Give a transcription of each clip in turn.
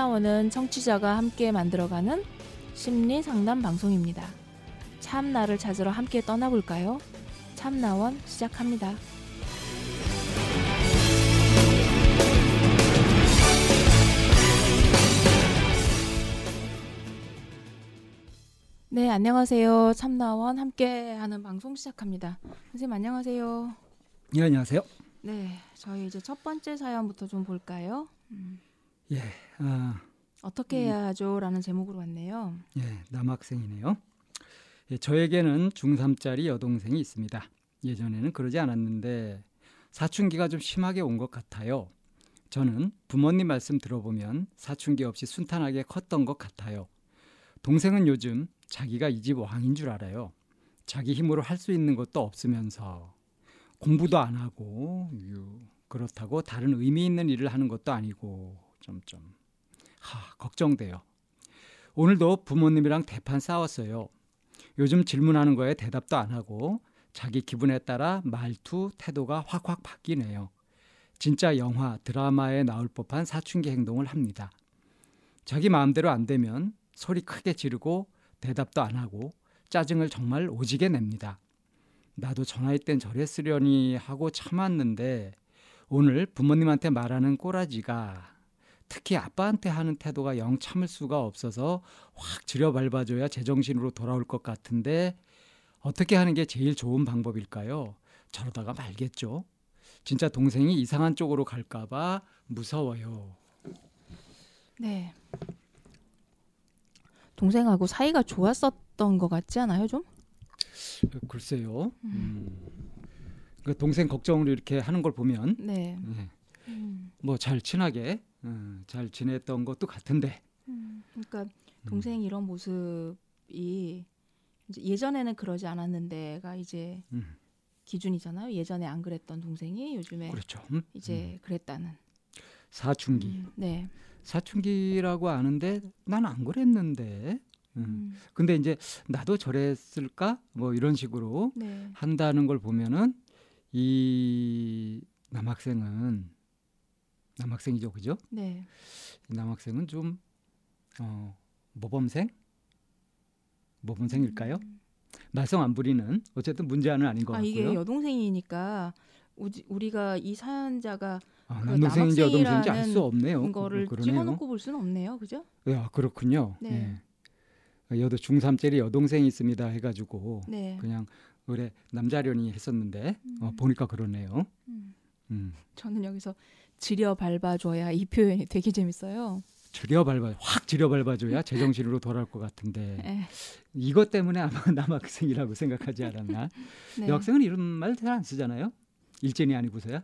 참나원은 청취자가 함께 만들어가는 심리 상담 방송입니다. 참나를 찾으러 함께 떠나볼까요? 참나원 시작합니다. 네, 안녕하세요. 참나원 함께 하는 방송 시작합니다. 선생님 안녕하세요. 예, 안녕하세요. 네, 저희 이제 첫 번째 사연부터 좀 볼까요? 음, 예, 아, 어떻게 해야 하죠?라는 제목으로 왔네요. 예, 남학생이네요. 예, 저에게는 중3짜리 여동생이 있습니다. 예전에는 그러지 않았는데 사춘기가 좀 심하게 온 것 같아요. 저는 부모님 말씀 들어보면 사춘기 없이 순탄하게 컸던 것 같아요. 동생은 요즘 자기가 이 집 왕인 줄 알아요. 자기 힘으로 할 수 있는 것도 없으면서 공부도 안 하고 유, 그렇다고 다른 의미 있는 일을 하는 것도 아니고 점점 하 걱정돼요. 오늘도 부모님이랑 대판 싸웠어요. 요즘 질문하는 거에 대답도 안 하고 자기 기분에 따라 말투, 태도가 확확 바뀌네요. 진짜 영화, 드라마에 나올 법한 사춘기 행동을 합니다. 자기 마음대로 안 되면 소리 크게 지르고 대답도 안 하고 짜증을 정말 오지게 냅니다. 나도 전화할 땐 저랬으려니 하고 참았는데 오늘 부모님한테 말하는 꼬라지가 특히 아빠한테 하는 태도가 영 참을 수가 없어서 확 들여밟아줘야 제정신으로 돌아올 것 같은데 어떻게 하는 게 제일 좋은 방법일까요? 저러다가 말겠죠. 진짜 동생이 이상한 쪽으로 갈까봐 무서워요. 네. 동생하고 사이가 좋았었던 것 같지 않아요, 좀? 글쎄요. 음. 그 동생 걱정을 이렇게 하는 걸 보면 네. 예, 음, 뭐잘 친하게 음, 잘 지냈던 것도 같은데 음, 그러니까 동생 이런 모습이 예전에는 그러지 않았는데가 이제 음, 기준이잖아요. 예전에 안 그랬던 동생이 요즘에 그렇죠. 음, 이제 그랬다는. 사춘기. 음, 네. 사춘기라고 아는데 난 안 그랬는데. 음. 음, 근데 이제 나도 저랬을까? 뭐 이런 식으로 네. 한다는 걸 보면은 이 남학생은 남학생이죠, 그죠? 네. 이 남학생은 좀 어, 모범생? 모범생일까요? 음. 말썽 안 부리는 어쨌든 문제는 아닌 것 아 같고요. 이게 여동생이니까 우지, 우리가 이 사연자가 아, 그 남동생인지 여동생인지 알 수 없네요. 거를 그-. 찍어놓고 볼 수는 없네요, 그죠? 야, 그렇군요. 네. 예. 여도 중3짜리 여동생이 있습니다 해가지고 네. 그냥 그래 남자련이 했었는데 어, 음. 보니까 그러네요. 음. 음. 저는 여기서 지려 밟아줘야 이 표현이 되게 재밌어요. 들여 밟아 확 들여 밟아줘야 제정신으로 돌아올 것 같은데 네. 이것 때문에 아마 남학생이라고 생각하지 않았나? 네. 여학생은 이런 말 잘 안 쓰잖아요. 일진이 아니고서야.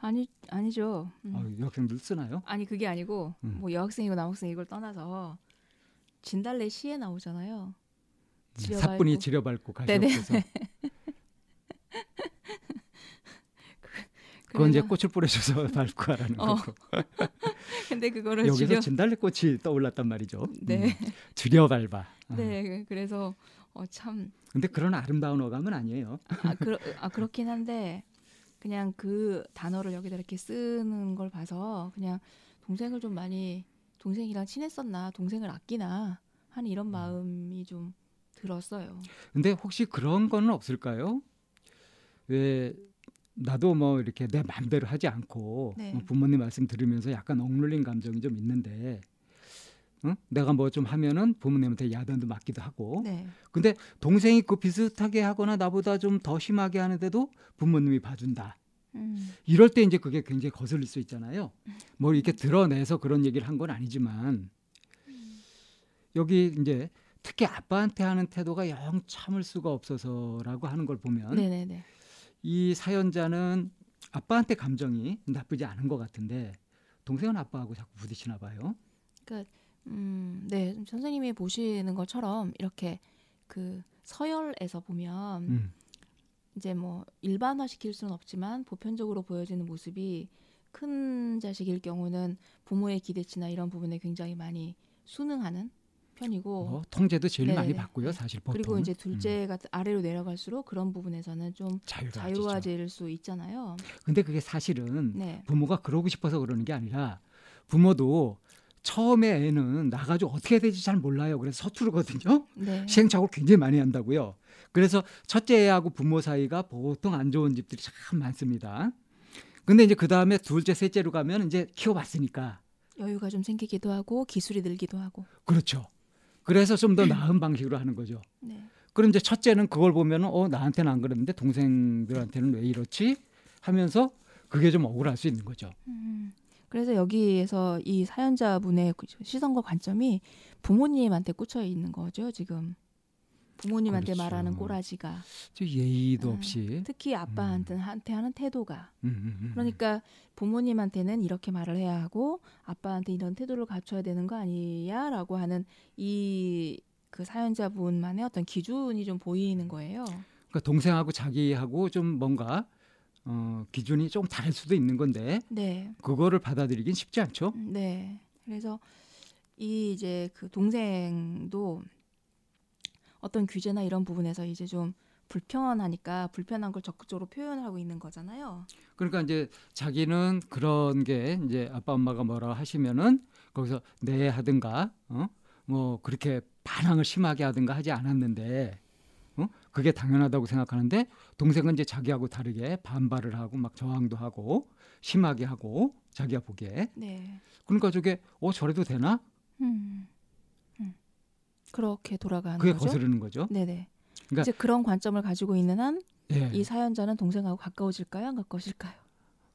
아니 아니죠. 음. 어, 여학생들 쓰나요? 아니 그게 아니고 음. 뭐 여학생이고 남학생 이걸 떠나서 진달래 시에 나오잖아요. 지려 사뿐히 밟고. 지려 밟고 네네. 가시옵소서. 그건 이제 꽃을 뿌려줘서 밟고 하라는 어, 거고. 근데 그거를 여기서 지려 진달래 꽃이 떠올랐단 말이죠. 네. 음, 들여 밟아. 어. 네 그래서 어, 참 근데 그런 아름다운 어감은 아니에요. 아, 그러, 아 그렇긴 한데 그냥 그 단어를 여기다 이렇게 쓰는 걸 봐서 그냥 동생을 좀 많이 동생이랑 친했었나 동생을 아끼나 하는 음. 이런 마음이 좀 들었어요. 근데 혹시 그런 거는 없을까요? 왜 나도 뭐 이렇게 내 마음대로 하지 않고 네. 어, 부모님 말씀 들으면서 약간 억눌린 감정이 좀 있는데 응? 내가 뭐 좀 하면은 부모님한테 야단도 맞기도 하고 네, 근데 동생이 그 비슷하게 하거나 나보다 좀 더 심하게 하는데도 부모님이 봐준다 음, 이럴 때 이제 그게 굉장히 거슬릴 수 있잖아요 뭐 이렇게 드러내서 그런 얘기를 한 건 아니지만 여기 이제 특히 아빠한테 하는 태도가 영 참을 수가 없어서라고 하는 걸 보면 네, 네, 네. 이 사연자는 아빠한테 감정이 나쁘지 않은 것 같은데 동생은 아빠하고 자꾸 부딪히나 봐요. 음, 네, 선생님이 보시는 것처럼 이렇게 그 서열에서 보면 음. 이제 뭐 일반화 시킬 수는 없지만 보편적으로 보여지는 모습이 큰 자식일 경우는 부모의 기대치나 이런 부분에 굉장히 많이 순응하는 편이고 뭐 통제도 제일 많이 네네네. 받고요, 사실 보통. 그리고 이제 음, 둘째가 아래로 내려갈수록 그런 부분에서는 좀. 자유로워질 수 있잖아요. 근데 그게 사실은 네. 부모가 그러고 싶어서 그러는 게 아니라 부모도 처음에 애는 나가지고 어떻게 해야 될지 잘 몰라요. 그래서 서투르거든요. 네. 시행착오를 굉장히 많이 한다고요. 그래서 첫째 애하고 부모 사이가 보통 안 좋은 집들이 참 많습니다. 근데 이제 그 다음에 둘째, 셋째로 가면 이제 키워봤으니까 여유가 좀 생기기도 하고 기술이 늘기도 하고. 그렇죠. 그래서 좀 더 나은 방식으로 하는 거죠. 네. 그럼 이제 첫째는 그걸 보면은 어 나한테는 안 그랬는데 동생들한테는 왜 이렇지 하면서 그게 좀 억울할 수 있는 거죠. 음, 그래서 여기에서 이 사연자분의 그 시선과 관점이 부모님한테 꽂혀 있는 거죠, 지금. 부모님한테 그렇죠. 말하는 꼬라지가 저 예의도 아, 없이. 특히 아빠한테 한테 하는 태도가 음, 음, 음. 그러니까 부모님한테는 이렇게 말을 해야 하고 아빠한테 이런 태도를 갖춰야 되는 거 아니야라고 하는 이 그 사연자분만의 어떤 기준이 좀 보이는 거예요. 그러니까 동생하고 자기하고 좀 뭔가 어, 기준이 좀 다를 수도 있는 건데 네. 그거를 받아들이긴 쉽지 않죠. 음, 네. 그래서 이 이제 그 동생도 어떤 규제나 이런 부분에서 이제 좀 불편하니까 불편한 걸 적극적으로 표현하고 있는 거잖아요. 그러니까 이제 자기는 그런 게 이제 아빠 엄마가 뭐라 하시면은 거기서 네 하든가 어? 뭐 그렇게 반항을 심하게 하든가 하지 않았는데 어? 그게 당연하다고 생각하는데 동생은 이제 자기하고 다르게 반발을 하고 막 저항도 하고 심하게 하고 자기가 보기에 네. 그러니까 저게 어 저래도 되나 음. 음. 그렇게 돌아가는 그게 거죠. 거스르는 거죠. 네네. 그러니까- 이제 그런 관점을 가지고 있는 한이 예. 사연자는 동생하고 가까워질까요, 안 가까워질까요?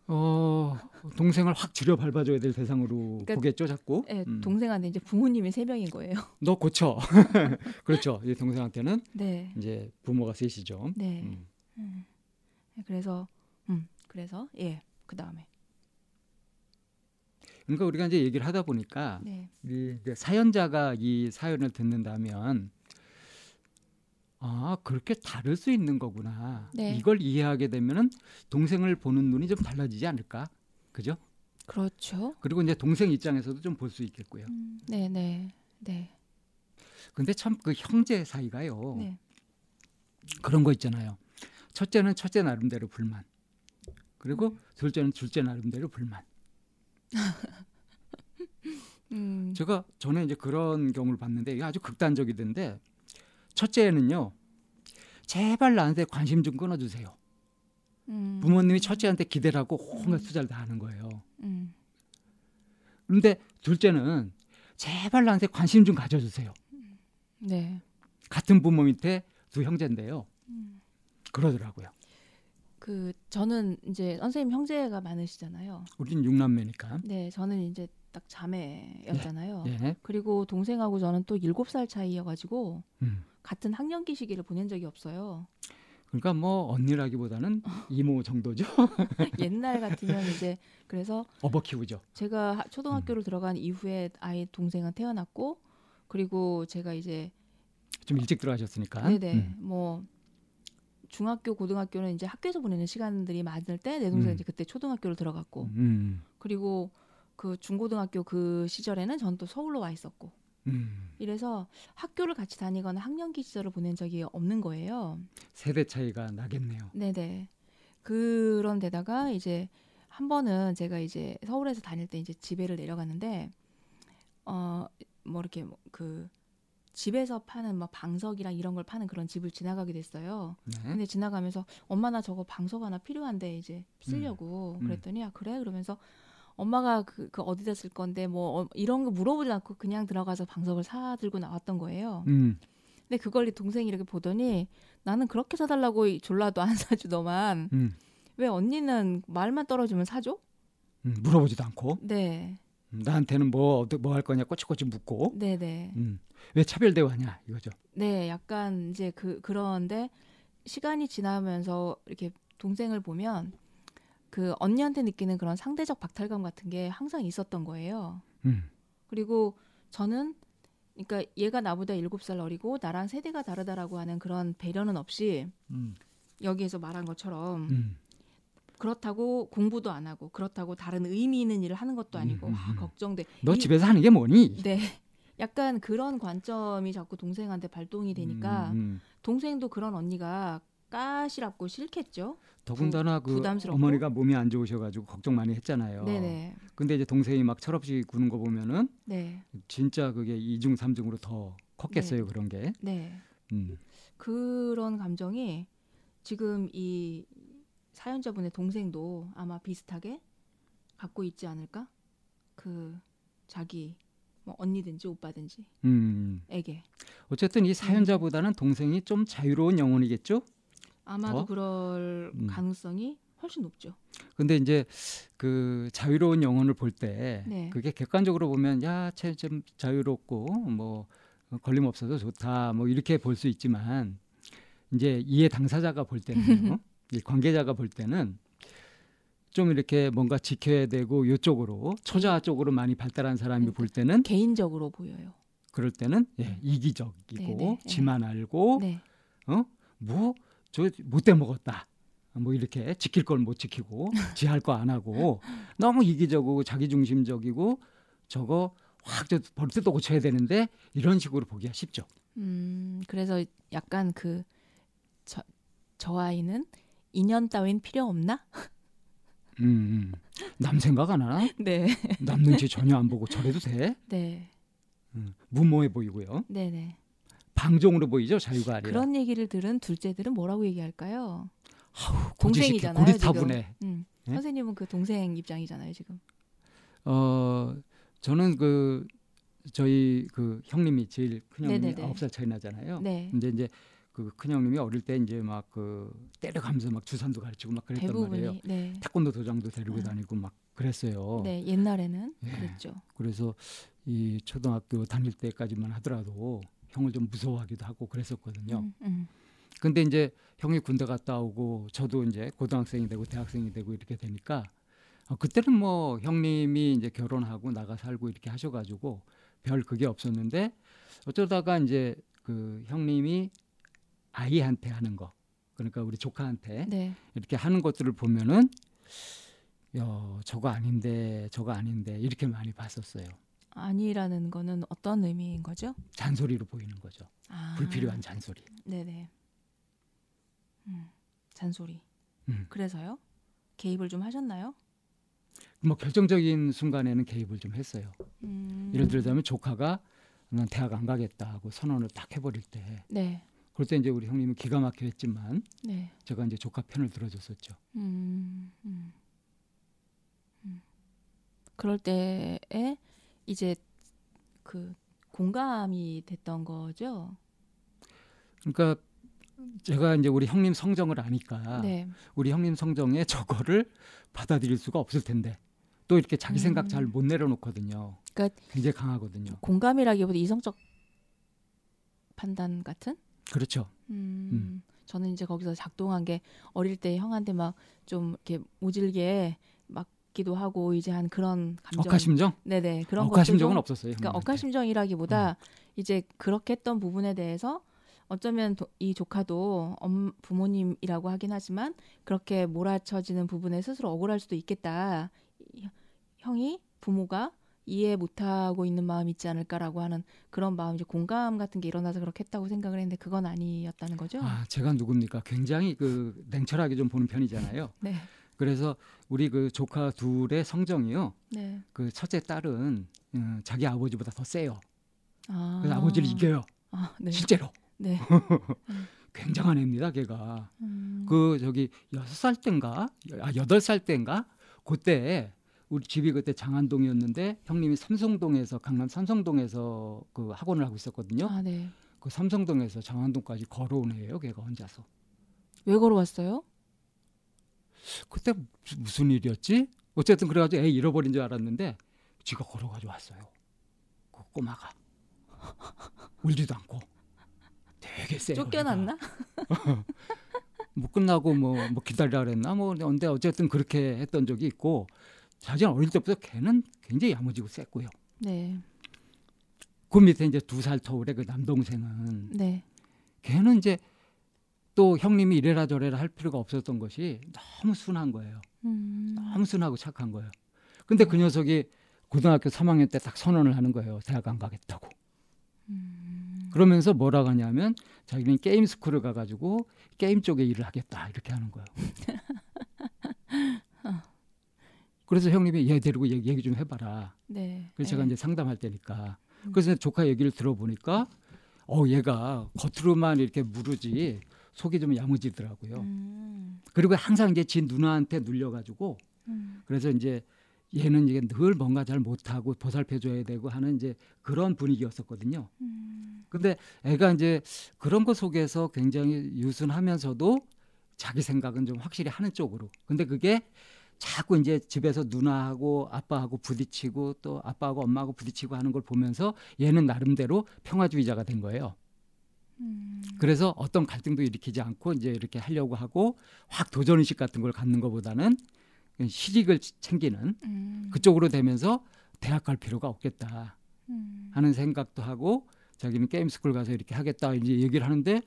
어 동생을 확 줄여 밟아줘야 될 대상으로 그러니까- 보겠죠 자꾸. 네, 음. 동생한테 이제 부모님이 세 명인 거예요. 너 고쳐. 그렇죠. 이 동생한테는 네, 이제 부모가 셋이죠. 네. 음. 음. 그래서, 음, 그래서 예, 그 다음에, 그러니까 우리가 이제 얘기를 하다 보니까 네, 이 사연자가 이 사연을 듣는다면 아 그렇게 다를 수 있는 거구나. 네. 이걸 이해하게 되면은 동생을 보는 눈이 좀 달라지지 않을까, 그죠? 그렇죠. 그리고 이제 동생 입장에서도 좀 볼 수 있겠고요. 음, 네, 네, 네, 근데 참 그 형제 사이가요 네, 그런 거 있잖아요. 첫째는 첫째 나름대로 불만, 그리고 음. 둘째는 둘째 나름대로 불만. 음, 제가 전에 이제 그런 경우를 봤는데 이게 아주 극단적이던데 첫째는요 제발 나한테 관심 좀 끊어주세요. 음, 부모님이 첫째한테 기대를 하고 온갖 투자를 다 하는 거예요. 음, 그런데 둘째는 제발 나한테 관심 좀 가져주세요. 네, 같은 부모 밑에 두 형제인데요. 음. 그러더라고요 그 저는 이제 선생님 형제가 많으시잖아요. 우린 육남매니까 네, 저는 이제 딱 자매였잖아요. 예. 그리고 동생하고 저는 또 일곱 살 차이여가지고 음. 같은 학년기 시기를 보낸 적이 없어요. 그러니까 뭐 언니라기보다는 이모 정도죠 옛날 같으면 이제 그래서 어버 키우죠 제가 하- 초등학교를 음. 들어간 이후에 아이 동생은 태어났고 그리고 제가 이제 좀 일찍 들어가셨으니까 네네 음. 뭐 중학교 고등학교는 이제 학교에서 보내는 시간들이 많을 때 내 동생 은 음. 이제 그때 초등학교를 들어갔고 음. 그리고 그 중고등학교 그 시절에는 전 또 서울로 와 있었고 음. 이래서 학교를 같이 다니거나 학년기 시절을 보낸 적이 없는 거예요. 세대 차이가 나겠네요 네네. 그런 데다가 이제 한 번은 제가 이제 서울에서 다닐 때 이제 집에를 내려갔는데 어 뭐 이렇게 뭐그 집에서 파는 뭐 방석이랑 이런 걸 파는 그런 집을 지나가게 됐어요. 네. 근데 지나가면서 엄마 나 저거 방석 하나 필요한데 이제 쓰려고 음. 그랬더니 아 그래 그러면서 엄마가 그, 그 어디다 쓸 건데 뭐 어, 이런 거 물어보지 않고 그냥 들어가서 방석을 사 들고 나왔던 거예요. 음. 근데 그걸 이 동생이 이렇게 보더니 나는 그렇게 사달라고 이 졸라도 안 사주더만 음. 왜 언니는 말만 떨어지면 사줘? 음, 물어보지도 않고 네, 음, 나한테는 뭐뭐할 거냐 꼬치꼬치 묻고 네, 네, 음, 왜 차별 대화냐 이거죠. 네. 약간 이제 그 그런데 시간이 지나면서 이렇게 동생을 보면 그 언니한테 느끼는 그런 상대적 박탈감 같은 게 항상 있었던 거예요. 음, 그리고 저는 그러니까 얘가 나보다 일곱 살 어리고 나랑 세대가 다르다라고 하는 그런 배려는 없이 음, 여기에서 말한 것처럼 음, 그렇다고 공부도 안 하고 그렇다고 다른 의미 있는 일을 하는 것도 아니고 음, 음, 아, 음. 걱정돼. 너 이- 집에서 하는 게 뭐니? 네. 약간 그런 관점이 자꾸 동생한테 발동이 되니까 음, 음, 동생도 그런 언니가 까시랍고 싫겠죠. 더군다나 그 부담스럽고. 어머니가 몸이 안 좋으셔가지고 걱정 많이 했잖아요. 네네. 근데 이제 동생이 막 철없이 구는 거 보면은 네. 진짜 그게 이중 삼중으로 더 컸겠어요 네. 그런 게. 네. 음. 그런 감정이 지금 이 사연자분의 동생도 아마 비슷하게 갖고 있지 않을까? 그 자기 뭐 언니든지 오빠든지 음. 에게 어쨌든 이 사연자보다는 동생이 좀 자유로운 영혼이겠죠. 아마도 더? 그럴 음. 가능성이 훨씬 높죠. 근데 이제 그 자유로운 영혼을 볼때 네. 그게 객관적으로 보면 야쟤 좀 자유롭고 뭐 걸림 없어서 좋다 뭐 이렇게 볼 수 있지만 이제 이해 당사자가 볼 때는요 이 관계자가 볼 때는 좀 이렇게 뭔가 지켜야 되고 요쪽으로 초자 쪽으로 많이 발달한 사람이 그러니까 볼 때는 개인적으로 보여요. 그럴 때는 예, 이기적이고 네, 네, 네. 지만 알고 네. 뭐저 못돼 먹었다. 뭐 이렇게 지킬 걸 못 지키고 지 할 거 안 하고 너무 이기적이고 자기중심적이고 저거 확저 버릇도 고쳐야 되는데 이런 식으로 보기가 쉽죠. 음, 그래서 약간 그 저, 저 아이는 인연 따윈 필요 없나? 음, 음. 남 생각 안 하나? 네. 남 눈치 전혀 안 보고 저래도 돼? 네. 음, 무모해 보이고요. 네, 네. 방종으로 보이죠 자유가 아니라. 그런 얘기를 들은 둘째들은 뭐라고 얘기할까요? 고지식해, 동생이잖아요, 고리타분해. 음. 네? 선생님은 그 동생 입장이잖아요, 지금. 어 저는 그 저희 그 형님이 제일 큰 형님이 네네네. 아홉 살 차이 나잖아요. 네. 근데 이제 그 큰 형님이 어릴 때 이제 막 그 때려가면서 막 주산도 가르치고 막 그랬단 말이에요. 대부분이 네. 태권도 도장도 데리고 음. 다니고 막 그랬어요. 네, 옛날에는 예. 그랬죠. 그래서 이 초등학교 다닐 때까지만 하더라도 형을 좀 무서워하기도 하고 그랬었거든요. 음, 음. 근데 이제 형이 군대 갔다 오고 저도 이제 고등학생이 되고 대학생이 되고 이렇게 되니까 어, 그때는 뭐 형님이 이제 결혼하고 나가 살고 이렇게 하셔가지고 별 그게 없었는데 어쩌다가 이제 그 형님이 아이한테 하는 거 그러니까 우리 조카한테 네. 이렇게 하는 것들을 보면은 야 저거 아닌데 저거 아닌데 이렇게 많이 봤었어요. 아니라는 거는 어떤 의미인 거죠? 잔소리로 보이는 거죠. 아, 불필요한 잔소리. 네네. 음, 잔소리. 음. 그래서요? 개입을 좀 하셨나요? 뭐 결정적인 순간에는 개입을 좀 했어요. 음, 예를 들자면 조카가 난 대학 안 가겠다 하고 선언을 딱 해버릴 때 네, 그럴 때 이제 우리 형님은 기가 막혀 했지만 네. 제가 이제 조카 편을 들어줬었죠. 음, 음, 음. 그럴 때에 이제 그 공감이 됐던 거죠. 그러니까 제가 이제 우리 형님 성정을 아니까 네, 우리 형님 성정에 저거를 받아들일 수가 없을 텐데 또 이렇게 자기 생각 음. 잘못 내려놓거든요. 그러니까 굉장히 강하거든요. 공감이라기보다 이성적 판단 같은. 그렇죠. 음, 음. 저는 이제 거기서 작동한 게 어릴 때 형한테 막 좀 이렇게 모질게 맞기도 하고 이제 한 그런 감정. 억하심정? 네네 그런 억하심정은 없었어요. 그러니까. 억하심정이라기보다 이제 그렇게 했던 부분에 대해서 어쩌면 도- 이 조카도 엄, 부모님이라고 하긴 하지만 그렇게 몰아쳐지는 부분에 스스로 억울할 수도 있겠다. 이- 형이 부모가 이해 못하고 있는 마음이 있지 않을까라고 하는 그런 마음 이제 공감 같은 게 일어나서 그렇게 했다고 생각을 했는데 그건 아니었다는 거죠. 아, 제가 누굽니까? 굉장히 그 냉철하게 좀 보는 편이잖아요. 네, 그래서 우리 그 조카 둘의 성정이요. 네. 그 첫째 딸은 음, 자기 아버지보다 더 세요. 아, 그래서 아버지를 이겨요. 아, 네, 실제로 네. 굉장한 애입니다. 걔가 음, 그 저기 여섯 살 땐가 아 여덟 살 땐가 그때 우리 집이 그때 장안동이었는데 형님이 삼성동에서 강남 삼성동에서 그 학원을 하고 있었거든요. 아, 네. 그 삼성동에서 장안동까지 걸어온 애예요. 걔가 혼자서. 왜 걸어왔어요? 그때 무- 무슨 일이었지? 어쨌든 그래가지고 애 잃어버린 줄 알았는데 지가 걸어가지고 왔어요. 그 꼬마가 울지도 않고 되게 세요. 쫓겨났나? 얘가. 뭐 끝나고 뭐, 뭐 기다리라 그랬나 뭐 근데 어쨌든 그렇게 했던 적이 있고 자기는 어릴 때부터 걔는 굉장히 야무지고 셌고요. 네, 그 밑에 이제 두 살 터울의 그 남동생은 네. 걔는 이제 또 형님이 이래라 저래라 할 필요가 없었던 것이 너무 순한 거예요. 음, 너무 순하고 착한 거예요. 근데 그 녀석이 고등학교 3학년 때 딱 선언을 하는 거예요. 대학 안 가겠다고. 음, 그러면서 뭐라고 하냐면 자기는 게임 스쿨을 가가지고 게임 쪽에 일을 하겠다 이렇게 하는 거예요. 그래서 형님이 얘 데리고 얘기, 얘기 좀 해봐라. 네. 그래서 제가 네. 이제 상담할 때니까. 음. 그래서 조카 얘기를 들어보니까 어 얘가 겉으로만 이렇게 무르지 속이 좀 야무지더라고요. 음. 그리고 항상 이제 지 누나한테 눌려가지고 음. 그래서 이제 얘는 이게 늘 뭔가 잘 못하고 보살펴줘야 되고 하는 이제 그런 분위기였었거든요. 음. 근데 애가 이제 그런 것 속에서 굉장히 유순하면서도 자기 생각은 좀 확실히 하는 쪽으로. 근데 그게 자꾸 이제 집에서 누나하고 아빠하고 부딪히고 또 아빠하고 엄마하고 부딪히고 하는 걸 보면서 얘는 나름대로 평화주의자가 된 거예요. 음. 그래서 어떤 갈등도 일으키지 않고 이제 이렇게 하려고 하고 확 도전 의식 같은 걸 갖는 것보다는 실익을 챙기는 음. 그쪽으로 되면서 대학 갈 필요가 없겠다 음. 하는 생각도 하고 자기는 게임 스쿨 가서 이렇게 하겠다 이제 얘기를 하는데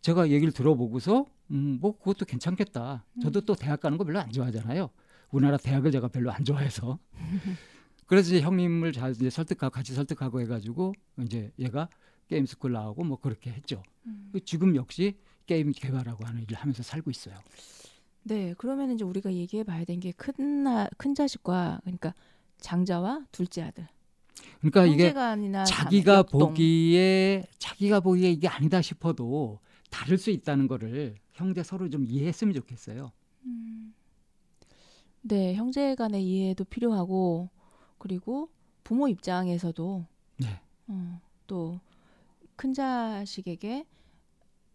제가 얘기를 들어보고서 음, 뭐 그것도 괜찮겠다. 저도 또 대학 가는 거 별로 안 좋아하잖아요. 우리나라 대학을 제가 별로 안 좋아해서. 그래서 이제 형님을 잘 이제 설득하고 같이 설득하고 해가지고 이제 얘가 게임 스쿨 나오고 뭐 그렇게 했죠. 음. 지금 역시 게임 개발하고 하는 일을 하면서 살고 있어요. 네, 그러면 이제 우리가 얘기해 봐야 되는 게 큰 큰 자식과 그러니까 장자와 둘째 아들. 그러니까 이게 자기가 역동. 보기에 자기가 보기에 이게 아니다 싶어도 다를 수 있다는 거를 형제 서로 좀 이해했으면 좋겠어요. 음. 네, 형제 간의 이해도 필요하고 그리고 부모 입장에서도 네. 어, 또큰 자식에게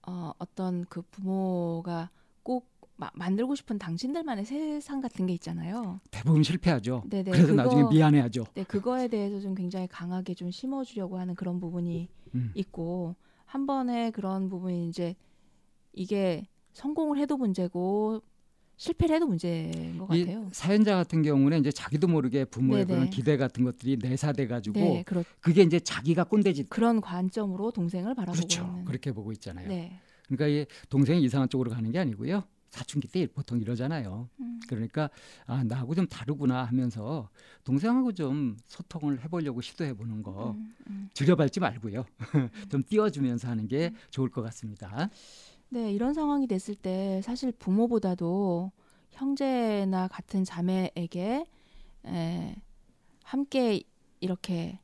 어, 어떤 그 부모가 꼭 마- 만들고 싶은 당신들만의 세상 같은 게 있잖아요. 대부분 실패하죠. 네네. 그래서 그거- 나중에 미안해하죠. 네, 그거에 대해서 좀 굉장히 강하게 좀 심어주려고 하는 그런 부분이 음. 있고 한 번에 그런 부분이 이제 이게 성공을 해도 문제고 실패를 해도 문제인 것이 같아요. 사연자 같은 경우는 이제 자기도 모르게 부모의 네네. 그런 기대 같은 것들이 내사돼 가지고 네, 그렇, 그게 이제 자기가 꼰대짓 그런 관점으로 동생을 바라보고 그렇죠. 있는. 그렇게 보고 있잖아요. 네. 그러니까 이 동생이 이상한 쪽으로 가는 게 아니고요. 사춘기 때 보통 이러잖아요. 음. 그러니까 아 나하고 좀 다르구나 하면서 동생하고 좀 소통을 해보려고 시도해 보는 거 음, 음. 들여밟지 말고요. 좀 띄워주면서 하는 게 좋을 것 같습니다. 네, 이런 상황이 됐을 때 사실 부모보다도 형제나 같은 자매에게 에, 함께 이렇게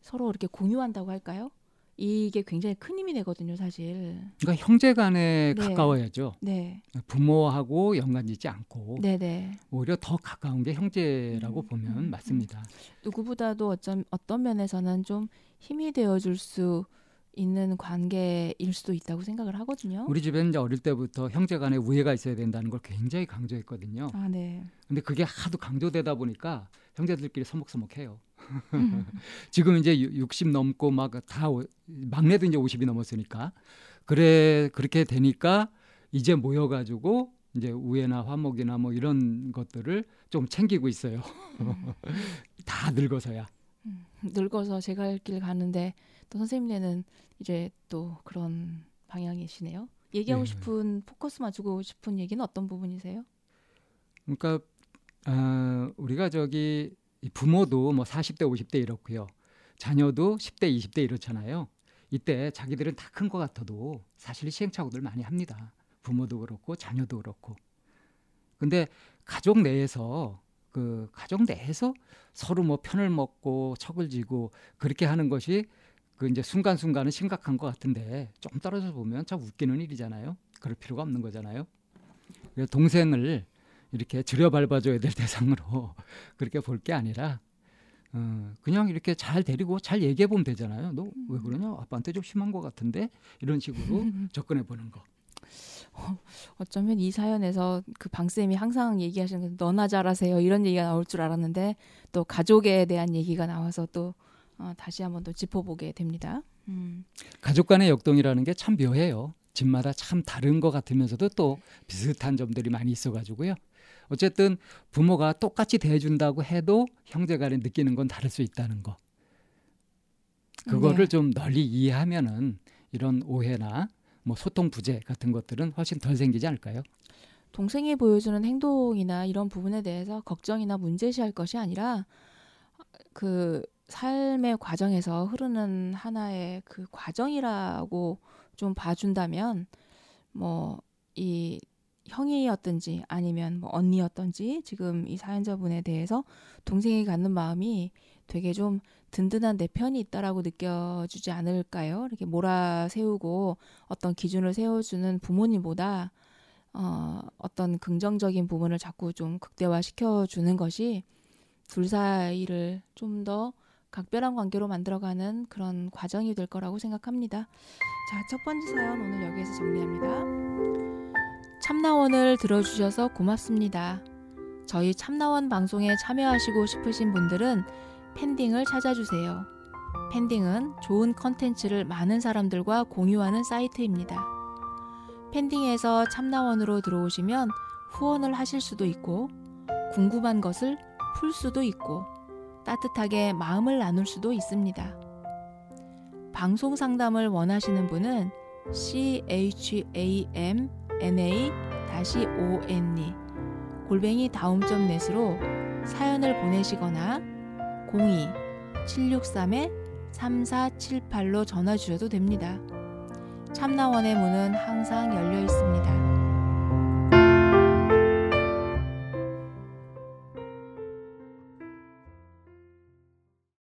서로 이렇게 공유한다고 할까요? 이게 굉장히 큰 힘이 되거든요, 사실. 그러니까 형제 간에 네. 가까워야죠. 네, 부모하고 연관짓지 않고 네, 네. 오히려 더 가까운 게 형제라고 음, 보면 음, 맞습니다. 누구보다도 어쩜 어떤 면에서는 좀 힘이 되어 줄 수 있는 관계일 수도 있다고 생각을 하거든요. 우리 집에는 이제 어릴 때부터 형제 간에 우애가 있어야 된다는 걸 굉장히 강조했거든요. 아, 네. 근데 그게 하도 강조되다 보니까 형제들끼리 서먹서먹해요. 음, 지금 이제 60 넘고 막 다 막내도 이제 50이 넘었으니까 그래 그렇게 되니까 이제 모여 가지고 이제 우애나 화목이나 뭐 이런 것들을 좀 챙기고 있어요. 다 늙어서야. 음, 늙어서 제가 할 길 가는데 또 선생님네는 이제 또 그런 방향이시네요. 얘기하고 네. 싶은 포커스 맞추고 싶은 얘기는 어떤 부분이세요? 그러니까 아, 우리가 저기 이 부모도 뭐 40대 50대 이렇고요. 자녀도 10대 20대 이렇잖아요. 이때 자기들은 다 큰 것 같아도 사실 시행착오들 많이 합니다. 부모도 그렇고 자녀도 그렇고. 근데 가족 내에서 그 가족 내에서 서로 뭐 편을 먹고 척을 지고 그렇게 하는 것이 그 이제 순간순간은 심각한 것 같은데 좀 떨어져 보면 참 웃기는 일이잖아요. 그럴 필요가 없는 거잖아요. 그래서 동생을 이렇게 들여 밟아줘야 될 대상으로 그렇게 볼 게 아니라 어, 그냥 이렇게 잘 데리고 잘 얘기해 보면 되잖아요. 너 왜 그러냐? 아빠한테 좀 심한 것 같은데 이런 식으로 접근해 보는 거. 어쩌면 이 사연에서 그 방쌤이 항상 얘기하시는 건 너나 잘하세요 이런 얘기가 나올 줄 알았는데 또 가족에 대한 얘기가 나와서 또 어, 다시 한번 또 짚어보게 됩니다. 음, 가족 간의 역동이라는 게 참 묘해요. 집마다 참 다른 것 같으면서도 또 비슷한 점들이 많이 있어가지고요. 어쨌든 부모가 똑같이 대해준다고 해도 형제간에 느끼는 건 다를 수 있다는 거. 그거를 네. 좀 널리 이해하면은 이런 오해나 뭐 소통 부재 같은 것들은 훨씬 덜 생기지 않을까요? 동생이 보여주는 행동이나 이런 부분에 대해서 걱정이나 문제시할 것이 아니라 그 삶의 과정에서 흐르는 하나의 그 과정이라고 좀 봐준다면 뭐 이 형이었든지 아니면 뭐 언니였든지 지금 이 사연자분에 대해서 동생이 갖는 마음이 되게 좀 든든한 내 편이 있다라고 느껴지지 않을까요? 이렇게 몰아 세우고 어떤 기준을 세워주는 부모님보다 어, 어떤 긍정적인 부분을 자꾸 좀 극대화시켜 주는 것이 둘 사이를 좀더 각별한 관계로 만들어가는 그런 과정이 될 거라고 생각합니다. 자, 첫 번째 사연 오늘 여기에서 정리합니다. 참나원을 들어주셔서 고맙습니다. 저희 참나원 방송에 참여하시고 싶으신 분들은 팬딩을 찾아주세요. 팬딩은 좋은 컨텐츠를 많은 사람들과 공유하는 사이트입니다. 팬딩에서 참나원으로 들어오시면 후원을 하실 수도 있고 궁금한 것을 풀 수도 있고 따뜻하게 마음을 나눌 수도 있습니다. 방송 상담을 원하시는 분은 chamna-one 골뱅이 다음점 넷으로 사연을 보내시거나 02-763-3478로 전화 주셔도 됩니다. 참나원의 문은 항상 열려 있습니다.